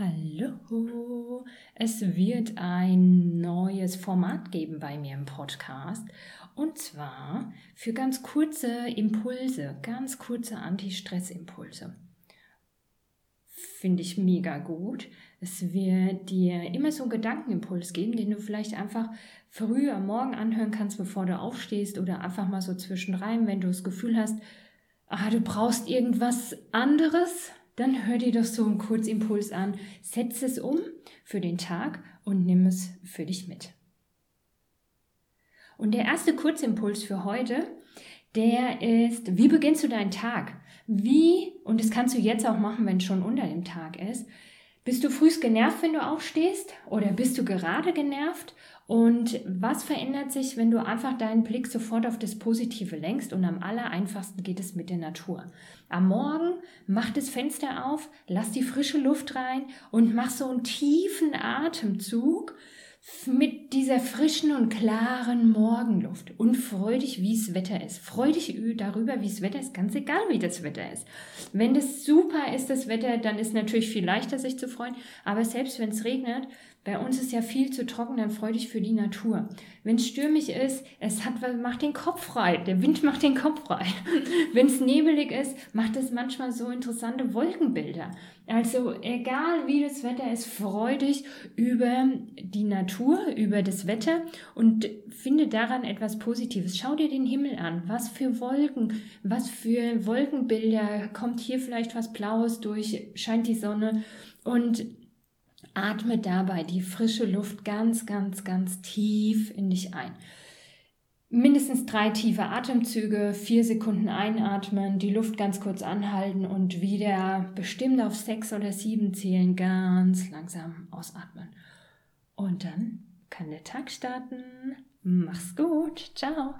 Hallo, es wird ein neues Format geben bei mir im Podcast und zwar für ganz kurze Impulse, ganz kurze Anti-Stress-Impulse. Finde ich mega gut. Es wird dir immer so einen Gedankenimpuls geben, den du vielleicht einfach früh am Morgen anhören kannst, bevor du aufstehst oder einfach mal so zwischendrin, wenn du das Gefühl hast, ah, du brauchst irgendwas anderes, dann hör dir doch so einen Kurzimpuls an, setz es um für den Tag und nimm es für dich mit. Und der erste Kurzimpuls für heute, der ist, wie beginnst du deinen Tag? Wie, und das kannst du jetzt auch machen, wenn es schon unter dem Tag ist, bist du frühst genervt, wenn du aufstehst? Oder bist du gerade genervt? Und was verändert sich, wenn du einfach deinen Blick sofort auf das Positive lenkst? Und am aller einfachsten geht es mit der Natur. Am Morgen mach das Fenster auf, lass die frische Luft rein und mach so einen tiefen Atemzug mit dieser frischen und klaren Morgenluft und freu dich, wie es Wetter ist. Freu dich darüber, wie es Wetter ist, ganz egal, wie das Wetter ist. Wenn das super ist, das Wetter, dann ist natürlich viel leichter, sich zu freuen. Aber selbst wenn es regnet, bei uns ist ja viel zu trocken, dann freu dich für die Natur. Wenn es stürmisch ist, es hat, macht den Kopf frei. Der Wind macht den Kopf frei. wenn es nebelig ist, macht es manchmal so interessante Wolkenbilder. Also egal wie das Wetter ist, freu dich über die Natur, über das Wetter und finde daran etwas Positives. Schau dir den Himmel an. Was für Wolken, was für Wolkenbilder. Kommt hier vielleicht was Blaues durch, scheint die Sonne und Atme dabei die frische Luft ganz, ganz, ganz tief in dich ein. Mindestens drei tiefe Atemzüge, vier Sekunden einatmen, die Luft ganz kurz anhalten und wieder bestimmt auf sechs oder sieben zählen, ganz langsam ausatmen. Und dann kann der Tag starten. Mach's gut. Ciao.